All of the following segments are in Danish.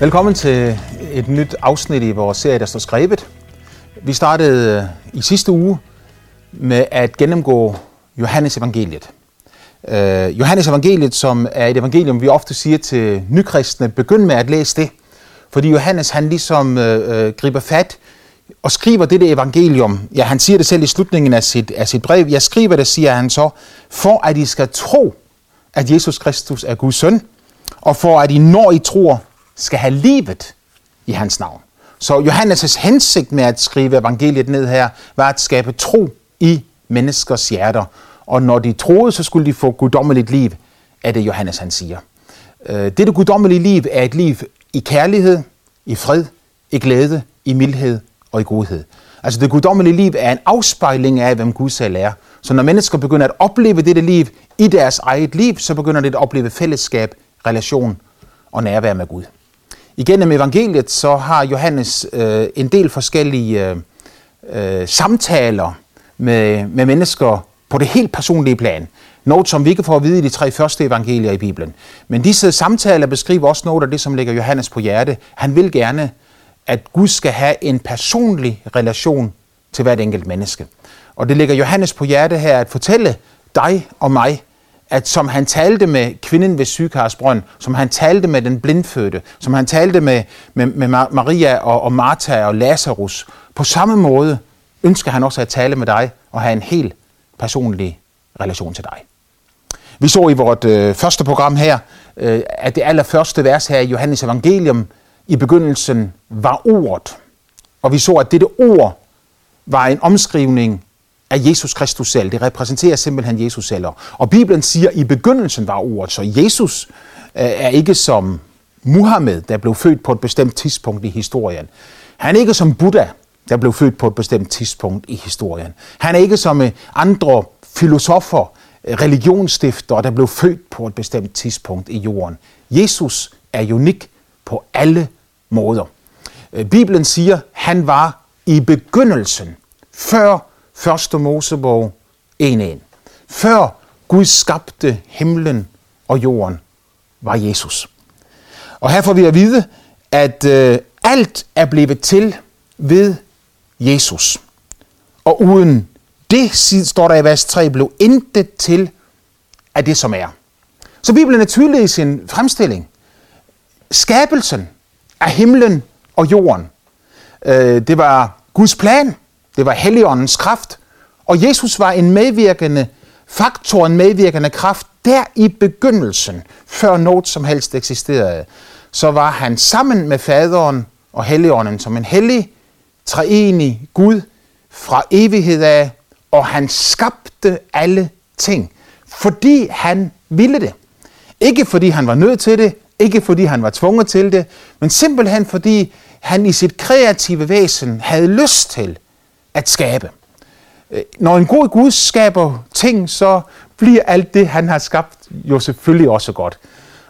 Velkommen til et nyt afsnit i vores serie, der står skrevet. Vi startede øh, i sidste uge med at gennemgå Johannes evangeliet. Uh, Johannes evangeliet, som er et evangelium, vi ofte siger til nykristne, begynd med at læse det. Fordi Johannes, han ligesom uh, griber fat og skriver dette evangelium. Ja, han siger det selv i slutningen af sit, af sit brev. Jeg skriver det, siger han så, for at I skal tro, at Jesus Kristus er Guds søn, og for at I, når I tror, skal have livet i hans navn. Så Johannes' hensigt med at skrive evangeliet ned her, var at skabe tro i menneskers hjerter. Og når de troede, så skulle de få guddommeligt liv, er det Johannes han siger. Øh, dette guddommelige liv er et liv i kærlighed, i fred, i glæde, i mildhed og i godhed. Altså det guddommelige liv er en afspejling af, hvem Gud selv er. Så når mennesker begynder at opleve dette liv i deres eget liv, så begynder de at opleve fællesskab, relation og nærvær med Gud. Igennem evangeliet så har Johannes øh, en del forskellige øh, øh, samtaler med, med mennesker på det helt personlige plan. Noget, som vi ikke får at vide i de tre første evangelier i Bibelen. Men disse samtaler beskriver også noget af det, som ligger Johannes på hjerte. Han vil gerne, at Gud skal have en personlig relation til hvert enkelt menneske. Og det ligger Johannes på hjerte her at fortælle dig og mig, at som han talte med kvinden ved Sykarsbrønd, som han talte med den blindfødte, som han talte med, med, med Maria og, og Martha og Lazarus, på samme måde ønsker han også at tale med dig og have en helt personlig relation til dig. Vi så i vores øh, første program her, øh, at det allerførste vers her i Johannes evangelium i begyndelsen var ordet. Og vi så, at dette ord var en omskrivning er Jesus Kristus selv. Det repræsenterer simpelthen Jesus selv. Og Bibelen siger, at i begyndelsen var ordet. Så Jesus øh, er ikke som Muhammed, der blev født på et bestemt tidspunkt i historien. Han er ikke som Buddha, der blev født på et bestemt tidspunkt i historien. Han er ikke som øh, andre filosofer, øh, religionsstifter, der blev født på et bestemt tidspunkt i jorden. Jesus er unik på alle måder. Øh, Bibelen siger, at han var i begyndelsen, før Første Mosebog 1.1. Før Gud skabte himlen og jorden, var Jesus. Og her får vi at vide, at øh, alt er blevet til ved Jesus. Og uden det, står der i vers 3, blev intet til af det, som er. Så Bibelen er tydelig i sin fremstilling. Skabelsen af himlen og jorden. Øh, det var Guds plan. Det var Helligåndens kraft. Og Jesus var en medvirkende faktor, en medvirkende kraft der i begyndelsen, før noget som helst eksisterede. Så var han sammen med faderen og Helligånden som en hellig, treenig Gud fra evighed af, og han skabte alle ting, fordi han ville det. Ikke fordi han var nødt til det, ikke fordi han var tvunget til det, men simpelthen fordi han i sit kreative væsen havde lyst til at skabe. Øh, når en god Gud skaber ting, så bliver alt det, han har skabt, jo selvfølgelig også godt.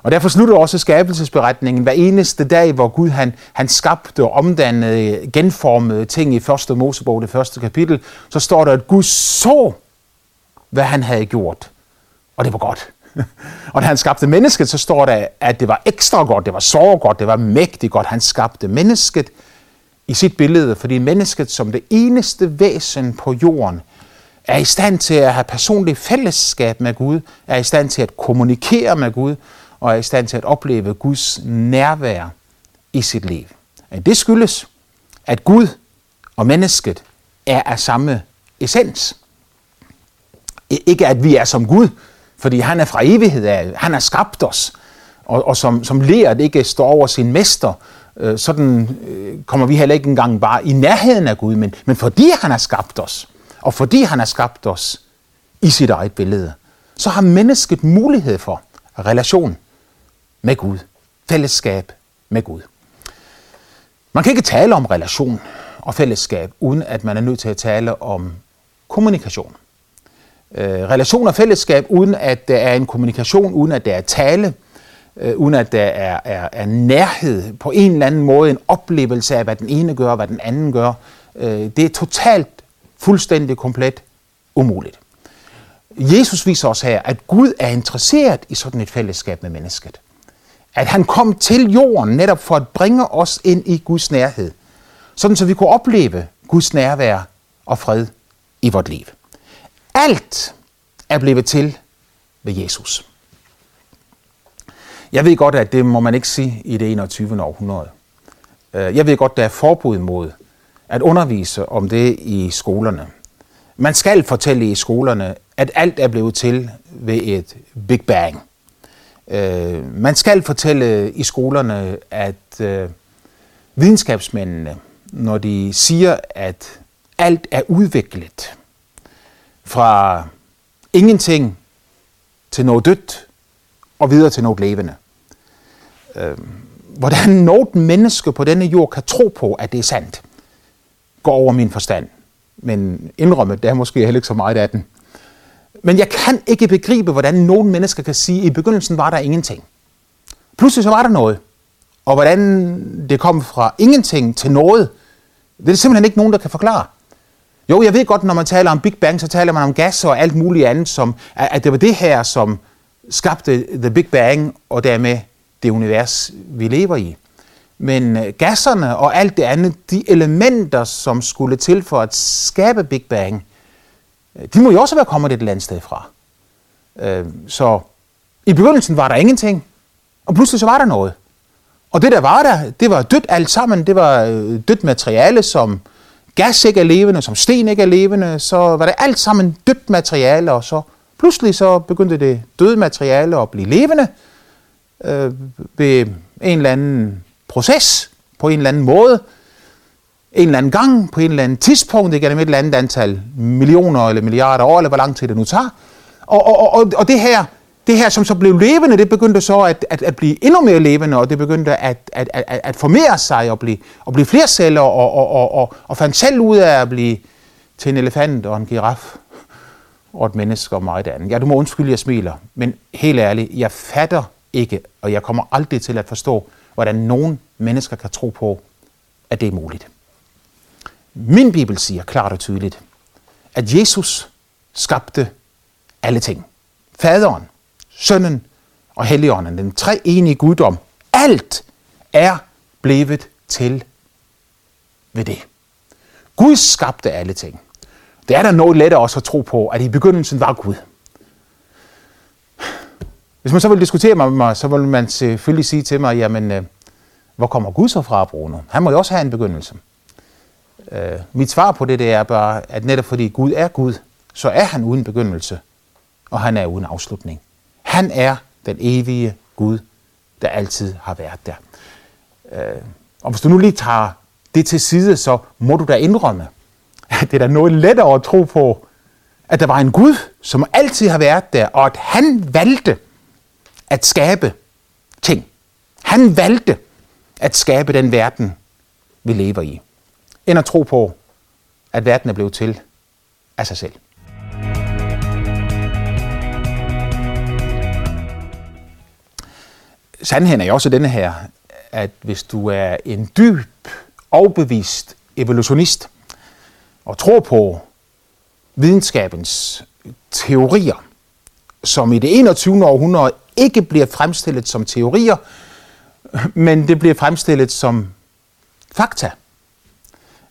Og derfor slutter også skabelsesberetningen hver eneste dag, hvor Gud han, han skabte og omdannede, genformede ting i første Mosebog, det første kapitel, så står der, at Gud så, hvad han havde gjort. Og det var godt. Og da han skabte mennesket, så står der, at det var ekstra godt, det var så godt, det var mægtigt godt. Han skabte mennesket i sit billede, fordi mennesket som det eneste væsen på jorden er i stand til at have personligt fællesskab med Gud, er i stand til at kommunikere med Gud, og er i stand til at opleve Guds nærvær i sit liv. Det skyldes, at Gud og mennesket er af samme essens. Ikke at vi er som Gud, fordi han er fra evighed af, han har skabt os, og, og som, som lært ikke står over sin mester, øh, sådan øh, kommer vi heller ikke engang bare i nærheden af Gud, men, men fordi han har skabt os, og fordi han har skabt os i sit eget billede, så har mennesket mulighed for relation med Gud, fællesskab med Gud. Man kan ikke tale om relation og fællesskab, uden at man er nødt til at tale om kommunikation. Øh, relation og fællesskab, uden at der er en kommunikation, uden at der er tale, øh, uden at der er, er, er nærhed på en eller anden måde, en oplevelse af, hvad den ene gør, hvad den anden gør. Øh, det er totalt, fuldstændig, komplet umuligt. Jesus viser os her, at Gud er interesseret i sådan et fællesskab med mennesket. at han kom til jorden netop for at bringe os ind i Guds nærhed. Sådan så vi kunne opleve Guds nærvær og fred i vort liv. Alt er blevet til ved Jesus. Jeg ved godt, at det må man ikke sige i det 21. århundrede. Øh, jeg ved godt, der er forbud mod at undervise om det i skolerne. Man skal fortælle i skolerne, at alt er blevet til ved et Big Bang. Øh, man skal fortælle i skolerne, at øh, videnskabsmændene, når de siger, at alt er udviklet fra ingenting til noget dødt og videre til noget levende. Øhm, hvordan noget menneske på denne jord kan tro på, at det er sandt, går over min forstand. Men indrømme, det er måske heller ikke så meget af den. Men jeg kan ikke begribe, hvordan nogen mennesker kan sige, at i begyndelsen var der ingenting. Pludselig så var der noget. Og hvordan det kom fra ingenting til noget, det er simpelthen ikke nogen, der kan forklare. Jo, jeg ved godt, når man taler om Big Bang, så taler man om gas og alt muligt andet, som, at det var det her, som skabte The Big Bang, og dermed det univers, vi lever i. Men øh, gasserne og alt det andet, de elementer, som skulle til for at skabe Big Bang, øh, de må jo også være kommet et eller andet sted fra. Øh, så i begyndelsen var der ingenting, og pludselig så var der noget. Og det der var der, det var dødt alt sammen. Det var dødt materiale, som gas ikke er levende, som sten ikke er levende. Så var det alt sammen dødt materiale, og så pludselig så begyndte det døde materiale at blive levende øh, ved en eller anden proces, på en eller anden måde, en eller anden gang, på en eller anden tidspunkt, igennem et eller andet antal millioner eller milliarder år, eller hvor lang tid det nu tager. Og, og, og, og det her, det her, som så blev levende, det begyndte så at, at, at blive endnu mere levende, og det begyndte at, at, at, at formere sig og blive, og blive flere celler, og, og, og, og, og fandt selv ud af at blive til en elefant og en giraf og et menneske og meget andet. Ja, du må undskylde, jeg smiler, men helt ærligt, jeg fatter ikke, og jeg kommer aldrig til at forstå, hvordan nogen mennesker kan tro på, at det er muligt. Min Bibel siger klart og tydeligt, at Jesus skabte alle ting. Faderen, Sønnen og Helligånden, den tre enige guddom, alt er blevet til ved det. Gud skabte alle ting. Det er da noget lettere også at tro på, at i begyndelsen var Gud. Hvis man så vil diskutere med mig, så vil man selvfølgelig sige til mig, jamen, øh, hvor kommer Gud så fra, Bruno? Han må jo også have en begyndelse. Øh, mit svar på det, det er bare, at netop fordi Gud er Gud, så er han uden begyndelse, og han er uden afslutning. Han er den evige Gud, der altid har været der. Øh, og hvis du nu lige tager det til side, så må du da indrømme, at det er da noget lettere at tro på, at der var en Gud, som altid har været der, og at han valgte at skabe ting. Han valgte at skabe den verden, vi lever i, end at tro på, at verden er blevet til af sig selv. Sandheden er jo også denne her, at hvis du er en dyb, overbevist evolutionist og tror på videnskabens teorier, som i det 21. århundrede ikke bliver fremstillet som teorier, men det bliver fremstillet som fakta.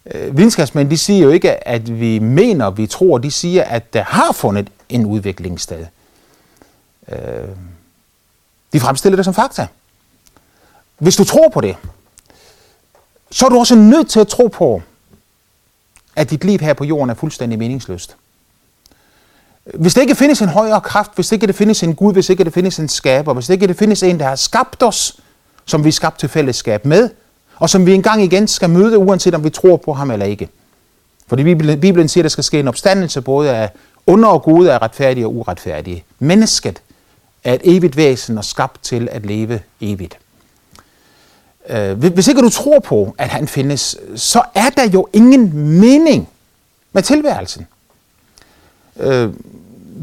Øh, videnskabsmænd de siger jo ikke, at vi mener, vi tror, de siger, at der har fundet en udvikling sted. Øh, de fremstiller det som fakta. Hvis du tror på det, så er du også nødt til at tro på, at dit liv her på jorden er fuldstændig meningsløst. Hvis det ikke findes en højere kraft, hvis det ikke det findes en Gud, hvis ikke det findes en skaber, hvis det ikke det findes en, der har skabt os, som vi er skabt til fællesskab med, og som vi engang igen skal møde, uanset om vi tror på ham eller ikke. Fordi Bibelen siger, at der skal ske en opstandelse både af under og gode, af retfærdige og uretfærdige. Mennesket er et evigt væsen og skabt til at leve evigt. Øh, hvis ikke du tror på, at han findes, så er der jo ingen mening med tilværelsen. Øh,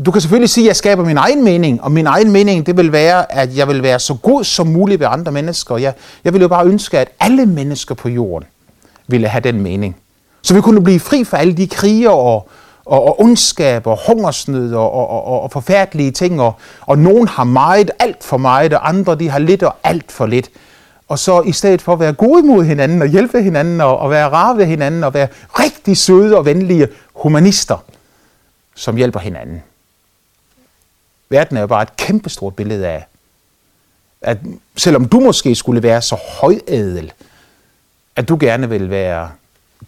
du kan selvfølgelig sige, at jeg skaber min egen mening, og min egen mening, det vil være, at jeg vil være så god som muligt ved andre mennesker. Jeg, jeg vil jo bare ønske, at alle mennesker på jorden ville have den mening. Så vi kunne blive fri fra alle de kriger og, og, og ondskab og hungersnød og, og, og, og forfærdelige ting, og, og nogen har meget, alt for meget, og andre de har lidt og alt for lidt. Og så i stedet for at være gode mod hinanden og hjælpe hinanden og, og være rare ved hinanden og være rigtig søde og venlige humanister, som hjælper hinanden. Verden er jo bare et kæmpestort billede af, at selvom du måske skulle være så højadel, at du gerne vil være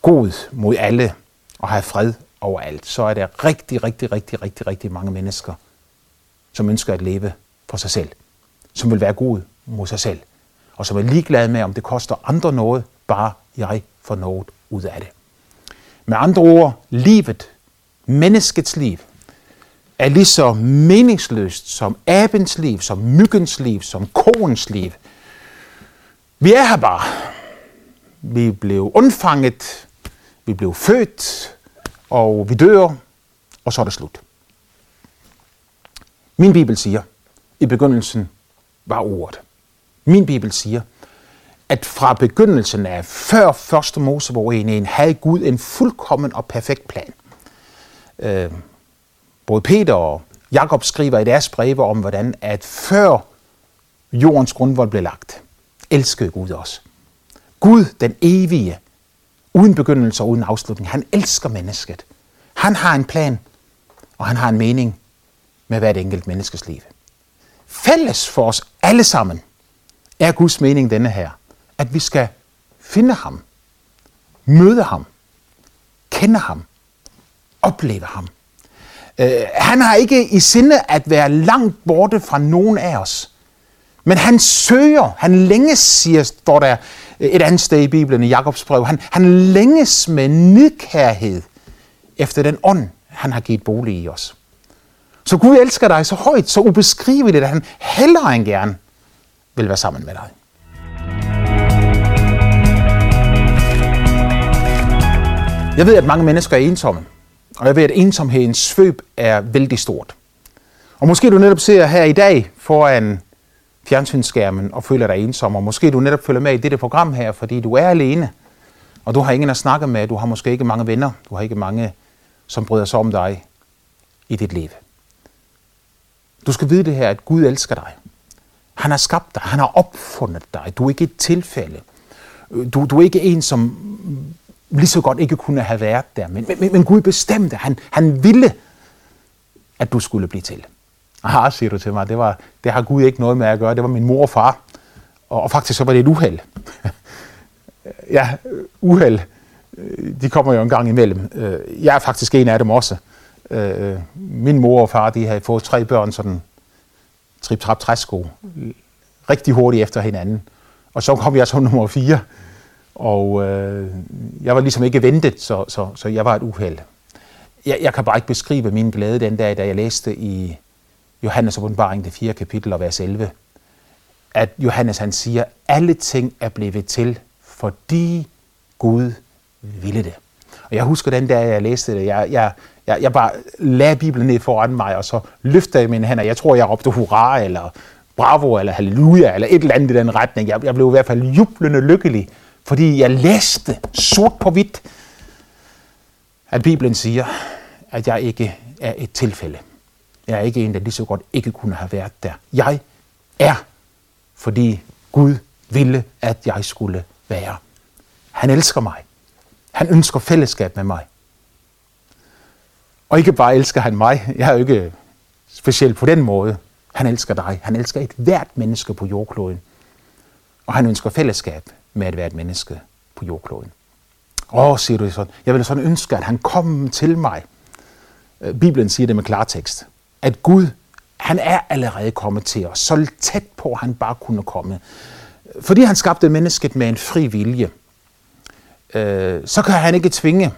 god mod alle og have fred overalt, så er der rigtig, rigtig, rigtig, rigtig, rigtig mange mennesker, som ønsker at leve for sig selv, som vil være god mod sig selv, og som er ligeglad med, om det koster andre noget, bare jeg får noget ud af det. Med andre ord, livet, menneskets liv, er lige så meningsløst som abens liv, som myggens liv, som koens liv. Vi er her bare. Vi blev undfanget, vi blev født, og vi dør, og så er det slut. Min bibel siger, i begyndelsen var ordet. Min bibel siger, at fra begyndelsen af, før første Mosebog en, havde Gud en fuldkommen og perfekt plan. Øh, både Peter og Jakob skriver i deres breve om, hvordan at før jordens grundvold blev lagt, elskede Gud os. Gud, den evige, uden begyndelse og uden afslutning, han elsker mennesket. Han har en plan, og han har en mening med hvert enkelt menneskes liv. Fælles for os alle sammen er Guds mening denne her, at vi skal finde ham, møde ham, kende ham, opleve ham. Øh, han har ikke i sinde at være langt borte fra nogen af os. Men han søger, han længes, siger, står der et andet sted i Bibelen i Jakobs brev, han, han længes med nidkærhed efter den ånd, han har givet bolig i os. Så Gud elsker dig så højt, så ubeskriveligt, at han hellere end gerne vil være sammen med dig. Jeg ved, at mange mennesker er ensomme. Og jeg ved, at ensomhedens svøb er vældig stort. Og måske du netop ser her i dag foran fjernsynsskærmen og føler dig ensom, og måske du netop følger med i dette program her, fordi du er alene, og du har ingen at snakke med, du har måske ikke mange venner, du har ikke mange, som bryder sig om dig i dit liv. Du skal vide det her, at Gud elsker dig. Han har skabt dig, han har opfundet dig, du er ikke et tilfælde. Du, du er ikke en, som lige så godt ikke kunne have været der. Men, men, men Gud bestemte, han, han ville, at du skulle blive til. Aha, siger du til mig, det, var, det har Gud ikke noget med at gøre, det var min mor og far. Og, og faktisk så var det et uheld. ja, uheld, de kommer jo en gang imellem. Øh, jeg er faktisk en af dem også. Øh, øh, min mor og far, de havde fået tre børn, sådan trip trap træsko, rigtig hurtigt efter hinanden. Og så kom jeg som nummer fire. Og øh, jeg var ligesom ikke ventet, så, så, så jeg var et uheld. Jeg, jeg kan bare ikke beskrive min glæde den dag, da jeg læste i Johannes åbenbaring, det 4. kapitel og vers 11, at Johannes han siger, alle ting er blevet til, fordi Gud ville det. Og jeg husker den dag, jeg læste det, jeg, jeg, jeg, jeg bare lagde Bibelen ned foran mig, og så løftede jeg mine hænder. Jeg tror, jeg råbte hurra, eller bravo, eller halleluja, eller et eller andet i den retning. Jeg, jeg blev i hvert fald jublende lykkelig, fordi jeg læste sort på hvidt, at Bibelen siger, at jeg ikke er et tilfælde. Jeg er ikke en, der lige så godt ikke kunne have været der. Jeg er, fordi Gud ville, at jeg skulle være. Han elsker mig. Han ønsker fællesskab med mig. Og ikke bare elsker han mig, jeg er jo ikke specielt på den måde. Han elsker dig. Han elsker et hvert menneske på jordkloden. Og han ønsker fællesskab med at være et menneske på jordkloden. Åh, siger du sådan, jeg vil sådan ønske, at han kom til mig. Øh, Bibelen siger det med klartekst, at Gud, han er allerede kommet til os, så tæt på, han bare kunne komme. Fordi han skabte mennesket med en fri vilje, øh, så kan han ikke tvinge,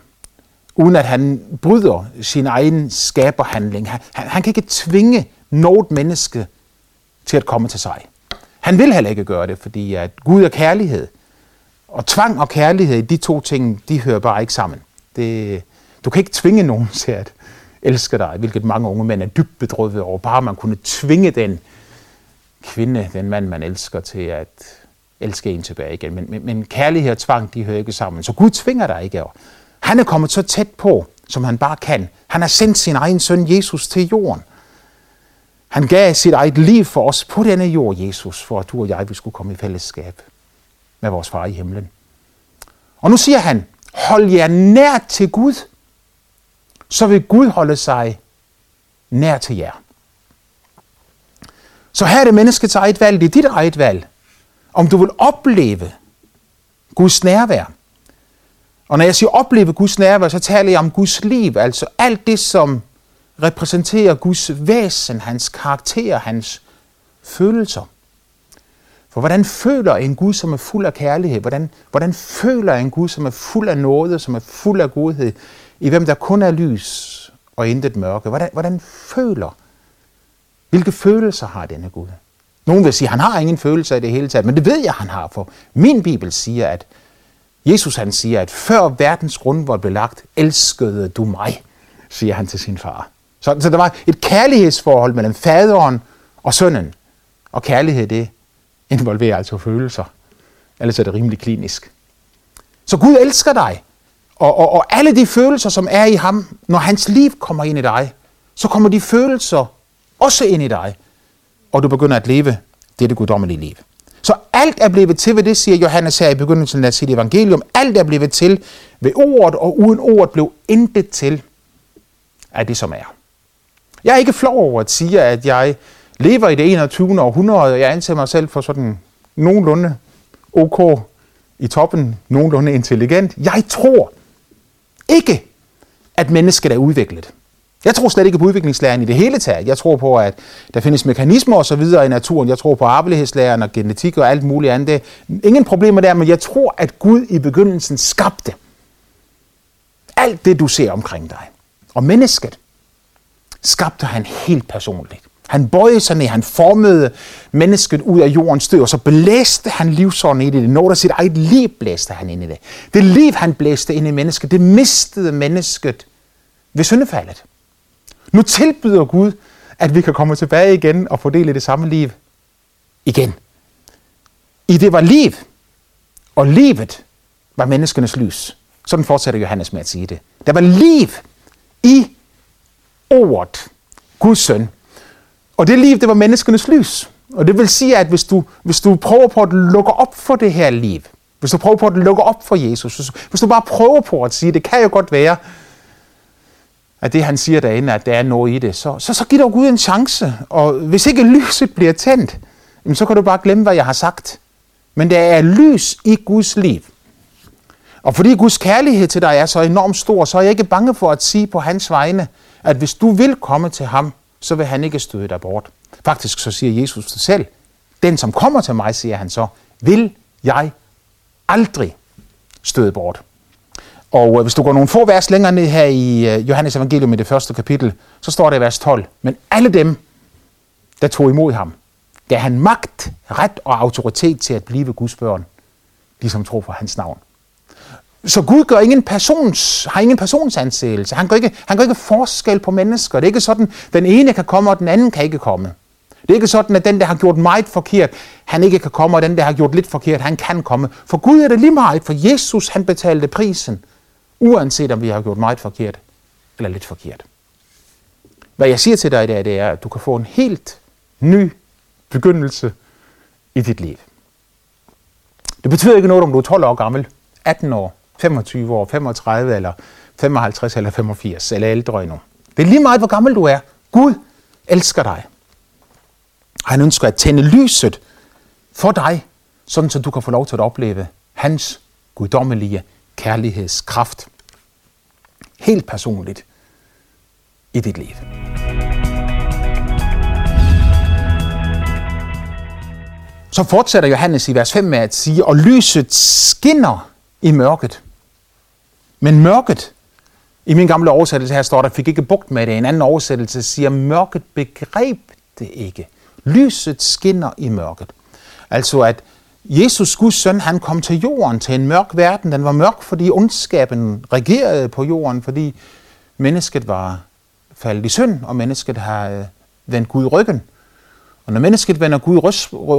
uden at han bryder sin egen skaberhandling. Han, han, han kan ikke tvinge noget menneske til at komme til sig. Han vil heller ikke gøre det, fordi at Gud er kærlighed. Og tvang og kærlighed, de to ting, de hører bare ikke sammen. Det, du kan ikke tvinge nogen til at elske dig, hvilket mange unge mænd er dybt bedrøvet over. Bare man kunne tvinge den kvinde, den mand, man elsker, til at elske en tilbage igen. Men, men, men kærlighed og tvang, de hører ikke sammen. Så Gud tvinger dig ikke. Han er kommet så tæt på, som han bare kan. Han har sendt sin egen søn Jesus til jorden. Han gav sit eget liv for os på denne jord, Jesus, for at du og jeg vi skulle komme i fællesskab med vores far i himlen. Og nu siger han, hold jer nær til Gud, så vil Gud holde sig nær til jer. Så her er det menneskets eget valg, det er dit eget valg, om du vil opleve Guds nærvær. Og når jeg siger opleve Guds nærvær, så taler jeg om Guds liv, altså alt det, som repræsenterer Guds væsen, hans karakter, hans følelser. For hvordan føler en Gud, som er fuld af kærlighed? Hvordan, hvordan føler en Gud, som er fuld af nåde, som er fuld af godhed, i hvem der kun er lys og intet mørke? Hvordan, hvordan føler? Hvilke følelser har denne Gud? Nogen vil sige, at han har ingen følelser i det hele taget, men det ved jeg, han har, for min Bibel siger, at Jesus han siger, at før verdens grundvold blev lagt, elskede du mig, siger han til sin far. Så, så der var et kærlighedsforhold mellem faderen og sønnen. Og kærlighed, det involverer altså følelser. Ellers er det rimelig klinisk. Så Gud elsker dig. Og, og, og alle de følelser, som er i ham, når hans liv kommer ind i dig, så kommer de følelser også ind i dig. Og du begynder at leve dette guddommelige liv. Så alt er blevet til ved det, siger Johannes her i begyndelsen af sit evangelium. Alt er blevet til ved ordet, og uden ordet blev intet til af det, som er. Jeg er ikke flov over at sige, at jeg lever i det 21. århundrede, og jeg anser mig selv for sådan nogenlunde ok i toppen, nogenlunde intelligent. Jeg tror ikke, at mennesket er udviklet. Jeg tror slet ikke på udviklingslæren i det hele taget. Jeg tror på, at der findes mekanismer og så videre i naturen. Jeg tror på arvelighedslæren og genetik og alt muligt andet. Ingen problemer der, men jeg tror, at Gud i begyndelsen skabte alt det, du ser omkring dig. Og mennesket skabte han helt personligt. Han bøjede sig ned, han formede mennesket ud af jordens støv, og så blæste han livsånden ind i det. Noget af sit eget liv blæste han ind i det. Det liv, han blæste ind i mennesket, det mistede mennesket ved syndefaldet. Nu tilbyder Gud, at vi kan komme tilbage igen og fordele det samme liv igen. I det var liv, og livet var menneskenes lys. Sådan fortsætter Johannes med at sige det. Der var liv i ordet, Guds søn. Og det liv, det var menneskenes lys. Og det vil sige, at hvis du, hvis du prøver på at lukke op for det her liv, hvis du prøver på at lukke op for Jesus, hvis du bare prøver på at sige, det kan jo godt være, at det han siger derinde, at der er noget i det, så, så, så giv dog Gud en chance. Og hvis ikke lyset bliver tændt, så kan du bare glemme, hvad jeg har sagt. Men der er lys i Guds liv. Og fordi Guds kærlighed til dig er så enormt stor, så er jeg ikke bange for at sige på hans vegne, at hvis du vil komme til ham, så vil han ikke støde dig bort. Faktisk så siger Jesus det selv. Den, som kommer til mig, siger han så, vil jeg aldrig støde bort. Og øh, hvis du går nogle få vers længere ned her i øh, Johannes evangelium i det første kapitel, så står der i vers 12, men alle dem, der tog imod ham, gav han magt, ret og autoritet til at blive Guds børn, de som tror på hans navn. Så Gud gør ingen persons, har ingen personsansættelse. Han gør, ikke, han gør ikke forskel på mennesker. Det er ikke sådan, den ene kan komme, og den anden kan ikke komme. Det er ikke sådan, at den, der har gjort meget forkert, han ikke kan komme, og den, der har gjort lidt forkert, han kan komme. For Gud er det lige meget, for Jesus, han betalte prisen, uanset om vi har gjort meget forkert eller lidt forkert. Hvad jeg siger til dig i dag, det er, at du kan få en helt ny begyndelse i dit liv. Det betyder ikke noget, om du er 12 år gammel, 18 år, 25 år, 35 eller 55 eller 85 eller ældre endnu. Det er lige meget, hvor gammel du er. Gud elsker dig. Han ønsker at tænde lyset for dig, sådan så du kan få lov til at opleve hans guddommelige kærlighedskraft. Helt personligt i dit liv. Så fortsætter Johannes i vers 5 med at sige, og lyset skinner i mørket. Men mørket, i min gamle oversættelse her står der, fik ikke bugt med det. En anden oversættelse siger, mørket begreb det ikke. Lyset skinner i mørket. Altså at Jesus, Guds søn, han kom til jorden, til en mørk verden. Den var mørk, fordi ondskaben regerede på jorden, fordi mennesket var faldet i synd, og mennesket har øh, vendt Gud ryggen. Og når mennesket vender Gud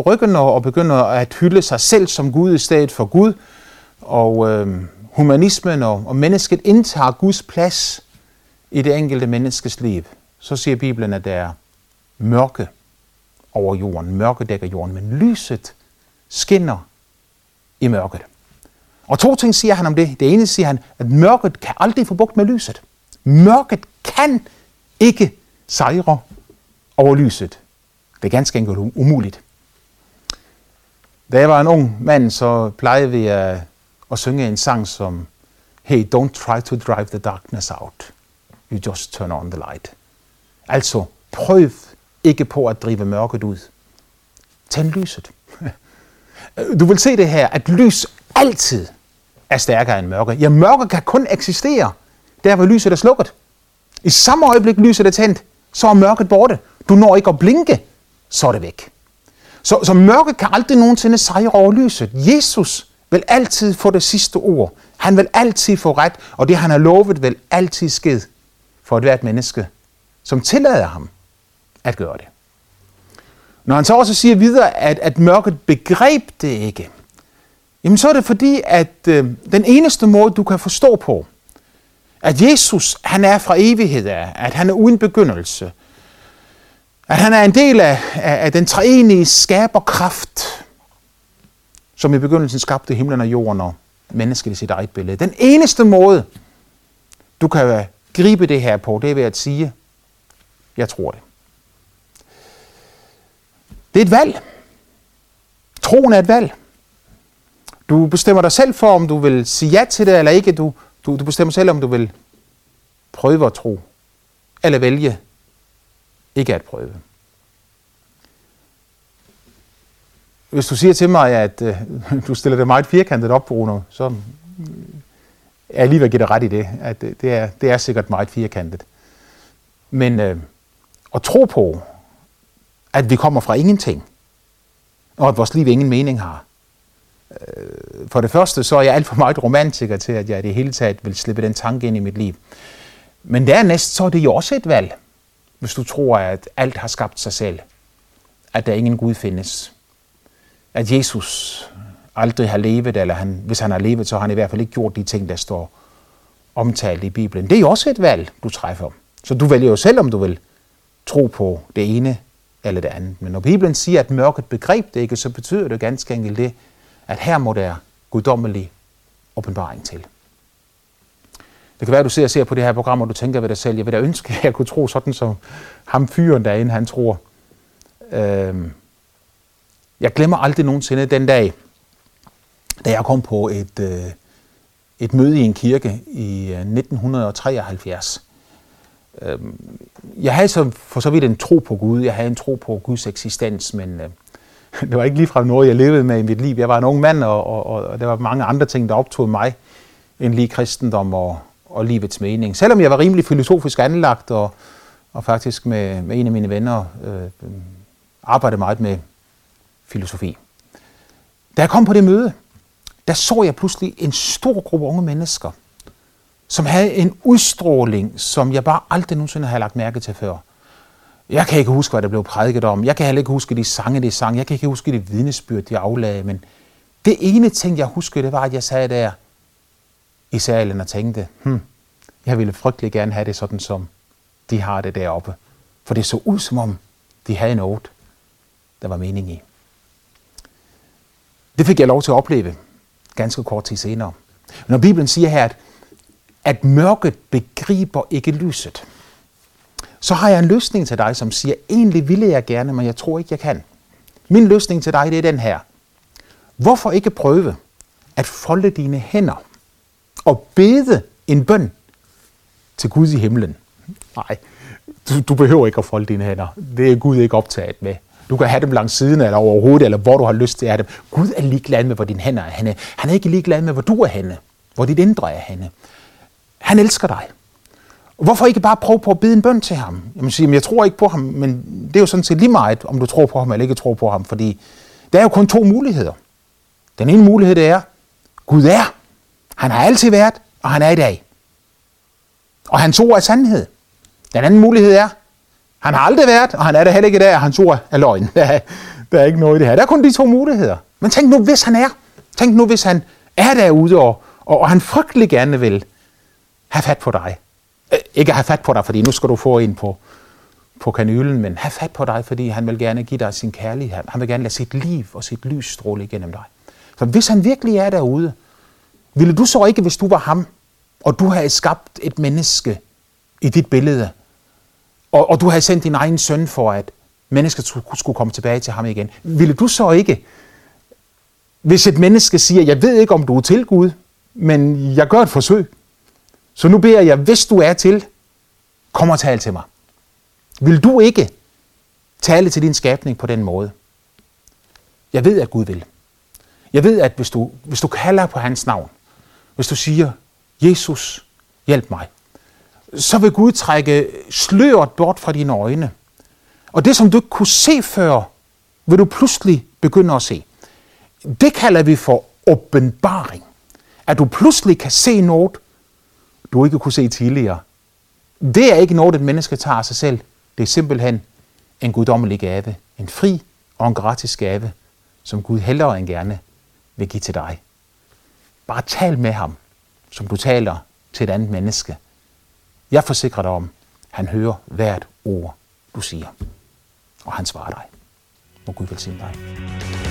ryggen og begynder at hylde sig selv som Gud i stedet for Gud, og øh, humanismen og, og mennesket indtager Guds plads i det enkelte menneskes liv, så siger Bibelen, at der er mørke over jorden. Mørke dækker jorden, men lyset skinner i mørket. Og to ting siger han om det. Det ene siger han, at mørket kan aldrig få bugt med lyset. Mørket kan ikke sejre over lyset. Det er ganske enkelt umuligt. Da jeg var en ung mand, så plejede vi at, at synge en sang som Hey, don't try to drive the darkness out. You just turn on the light. Altså, prøv ikke på at drive mørket ud. Tænd lyset. Du vil se det her, at lys altid er stærkere end mørke. Ja, mørke kan kun eksistere der, hvor lyset er slukket. I samme øjeblik lyset er tændt, så er mørket borte. Du når ikke at blinke, så er det væk. Så, så mørket kan aldrig nogensinde sejre over lyset. Jesus vil altid få det sidste ord. Han vil altid få ret, og det han har lovet vil altid ske for et hvert menneske, som tillader ham at gøre det. Når han så også siger videre, at, at mørket begreb det ikke, jamen så er det fordi, at øh, den eneste måde, du kan forstå på, at Jesus, han er fra evighed af, at han er uden begyndelse, at han er en del af, af, af den treenige skaberkraft, som i begyndelsen skabte himlen og jorden og mennesket i sit eget billede. Den eneste måde, du kan gribe det her på, det er ved at sige, jeg tror det. Det er et valg. Troen er et valg. Du bestemmer dig selv for, om du vil sige ja til det eller ikke. Du, du, du bestemmer selv, om du vil prøve at tro, eller vælge ikke at prøve. Hvis du siger til mig, at øh, du stiller det meget firkantet op, Bruno, så mm, er jeg lige ved at give dig ret i det, at øh, det er, det er sikkert meget firkantet. Men øh, at tro på, at vi kommer fra ingenting, og at vores liv ingen mening har. Øh, for det første, så er jeg alt for meget romantiker til, at jeg i det hele taget vil slippe den tanke ind i mit liv. Men dernæst, så er det jo også et valg, hvis du tror, at alt har skabt sig selv. At der ingen Gud findes. At Jesus aldrig har levet, eller han, hvis han har levet, så har han i hvert fald ikke gjort de ting, der står omtalt i Bibelen. Det er jo også et valg, du træffer. Så du vælger jo selv, om du vil tro på det ene eller det andet. Men når Bibelen siger, at mørket begreb det ikke, så betyder det ganske enkelt det, at her må der guddommelig åbenbaring til. Det kan være, at du ser og ser på det her program, og du tænker ved dig selv, jeg vil da ønske, at jeg kunne tro sådan, som ham fyren derinde, han tror. Øhm, jeg glemmer aldrig nogensinde den dag, da jeg kom på et, øh, et møde i en kirke i øh, 1973. Øh, jeg havde så for så vidt en tro på Gud. Jeg havde en tro på Guds eksistens, men øh, det var ikke lige fra noget, jeg levede med i mit liv. Jeg var en ung mand, og, og, og der var mange andre ting, der optog mig end lige kristendom og, og livets mening. Selvom jeg var rimelig filosofisk anlagt, og, og faktisk med, med en af mine venner øh, arbejdede meget med filosofi. Da jeg kom på det møde, der så jeg pludselig en stor gruppe unge mennesker, som havde en udstråling, som jeg bare aldrig nogensinde havde lagt mærke til før. Jeg kan ikke huske, hvad der blev prædiket om. Jeg kan heller ikke huske de sange, de sang. Jeg kan ikke huske de vidnesbyrd, de aflagde. Men det ene ting, jeg husker, det var, at jeg sagde der i salen og tænkte, hmm, jeg ville frygtelig gerne have det sådan, som de har det deroppe. For det så ud, som om de havde noget, der var mening i. Det fik jeg lov til at opleve ganske kort tid senere. Når Bibelen siger her, at, at mørket begriber ikke lyset, så har jeg en løsning til dig, som siger, egentlig ville jeg gerne, men jeg tror ikke, jeg kan. Min løsning til dig, det er den her. Hvorfor ikke prøve at folde dine hænder og bede en bøn til Gud i himlen? Nej, du, du behøver ikke at folde dine hænder. Det er Gud ikke optaget med. Du kan have dem langs siden eller overhovedet, eller hvor du har lyst til at have dem. Gud er ligeglad med, hvor dine hænder er henne. Han er ikke ligeglad med, hvor du er henne. Hvor dit indre er henne. Han elsker dig. Hvorfor ikke bare prøve på at bede en bøn til ham? Jamen, sige, jeg tror ikke på ham, men det er jo sådan set lige meget, om du tror på ham eller ikke tror på ham, fordi der er jo kun to muligheder. Den ene mulighed det er, Gud er. Han har altid været, og han er i dag. Og hans ord er sandhed. Den anden mulighed er, han har aldrig været, og han er det heller ikke der, og hans ord er løgn. Der er, der er ikke noget i det her. Der er kun de to muligheder. Men tænk nu, hvis han er. Tænk nu, hvis han er derude og, Og, og han frygtelig gerne vil have fat på dig. Øh, ikke have fat på dig, fordi nu skal du få en på, på kanylen, men have fat på dig, fordi han vil gerne give dig sin kærlighed. Han vil gerne lade sit liv og sit lys stråle igennem dig. Så hvis han virkelig er derude, ville du så ikke, hvis du var ham, og du havde skabt et menneske i dit billede, og, og du havde sendt din egen søn for, at mennesket skulle komme tilbage til ham igen, ville du så ikke, hvis et menneske siger, jeg ved ikke, om du er til Gud, men jeg gør et forsøg, så nu beder jeg, hvis du er til, kom og tal til mig. Vil du ikke tale til din skabning på den måde? Jeg ved, at Gud vil. Jeg ved, at hvis du, hvis du kalder på hans navn, hvis du siger, Jesus, hjælp mig, så vil Gud trække sløret bort fra dine øjne. Og det, som du ikke kunne se før, vil du pludselig begynde at se. Det kalder vi for åbenbaring. At du pludselig kan se noget, du ikke kunne se tidligere. Det er ikke noget, et menneske tager af sig selv. Det er simpelthen en guddommelig gave. En fri og en gratis gave, som Gud hellere end gerne vil give til dig. Bare tal med ham, som du taler til et andet menneske. Jeg forsikrer dig om, han hører hvert ord, du siger. Og han svarer dig. Må Gud velsigne dig.